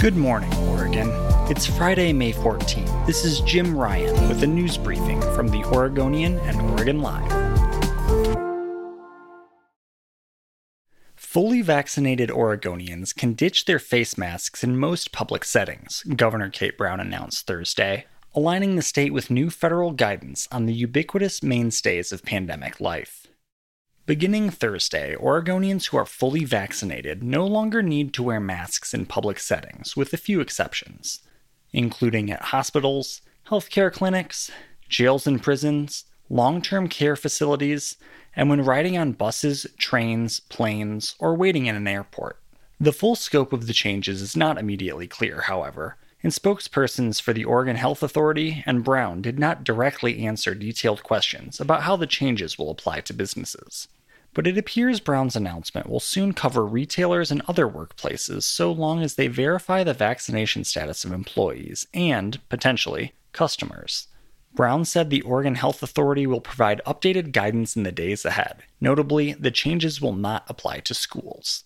Good morning, Oregon. It's Friday, May 14th. This is Jim Ryan with a news briefing from the Oregonian and Oregon Live. Fully vaccinated Oregonians can ditch their face masks in most public settings, Governor Kate Brown announced Thursday, aligning the state with new federal guidance on the ubiquitous mainstays of pandemic life. Beginning Thursday, Oregonians who are fully vaccinated no longer need to wear masks in public settings, with a few exceptions, including at hospitals, healthcare clinics, jails and prisons, long term care facilities, and when riding on buses, trains, planes, or waiting in an airport. The full scope of the changes is not immediately clear, however, and spokespersons for the Oregon Health Authority and Brown did not directly answer detailed questions about how the changes will apply to businesses but it appears Brown's announcement will soon cover retailers and other workplaces so long as they verify the vaccination status of employees and, potentially, customers. Brown said the Oregon Health Authority will provide updated guidance in the days ahead. Notably, the changes will not apply to schools.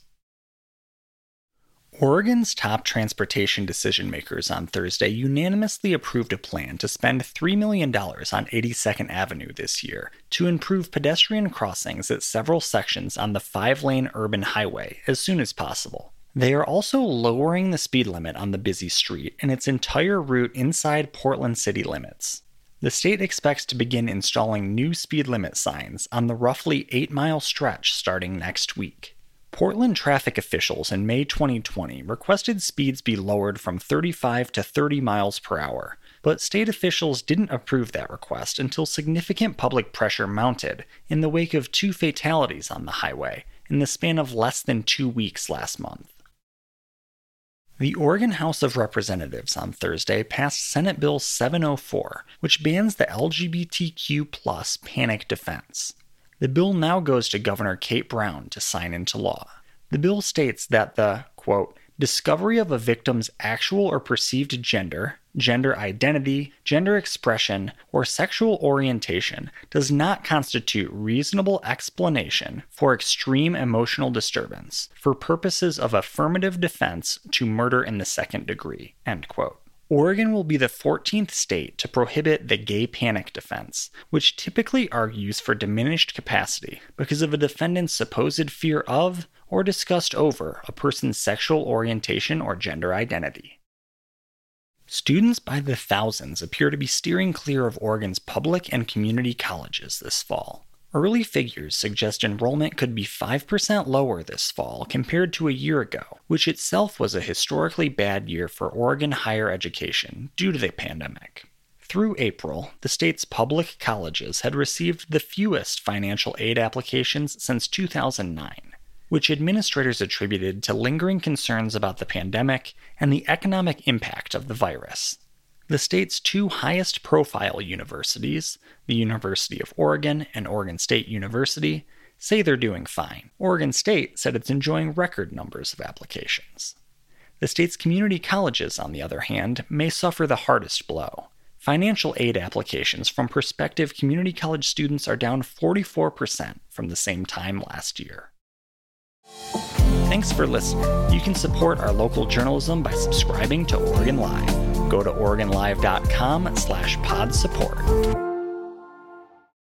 Oregon's top transportation decision makers on Thursday unanimously approved a plan to spend $3 million on 82nd Avenue this year to improve pedestrian crossings at several sections on the five lane urban highway as soon as possible. They are also lowering the speed limit on the busy street and its entire route inside Portland city limits. The state expects to begin installing new speed limit signs on the roughly 8 mile stretch starting next week. Portland traffic officials in May 2020 requested speeds be lowered from 35 to 30 miles per hour, but state officials didn't approve that request until significant public pressure mounted in the wake of two fatalities on the highway in the span of less than two weeks last month. The Oregon House of Representatives on Thursday passed Senate Bill 704, which bans the LGBTQ panic defense. The bill now goes to Governor Kate Brown to sign into law. The bill states that the, quote, discovery of a victim's actual or perceived gender, gender identity, gender expression, or sexual orientation does not constitute reasonable explanation for extreme emotional disturbance for purposes of affirmative defense to murder in the second degree, end quote. Oregon will be the 14th state to prohibit the gay panic defense, which typically argues for diminished capacity because of a defendant's supposed fear of or disgust over a person's sexual orientation or gender identity. Students by the thousands appear to be steering clear of Oregon's public and community colleges this fall. Early figures suggest enrollment could be 5% lower this fall compared to a year ago, which itself was a historically bad year for Oregon higher education due to the pandemic. Through April, the state's public colleges had received the fewest financial aid applications since 2009, which administrators attributed to lingering concerns about the pandemic and the economic impact of the virus. The state's two highest profile universities, the University of Oregon and Oregon State University, say they're doing fine. Oregon State said it's enjoying record numbers of applications. The state's community colleges, on the other hand, may suffer the hardest blow. Financial aid applications from prospective community college students are down 44% from the same time last year. Thanks for listening. You can support our local journalism by subscribing to Oregon Live go to OregonLive.com slash pod support.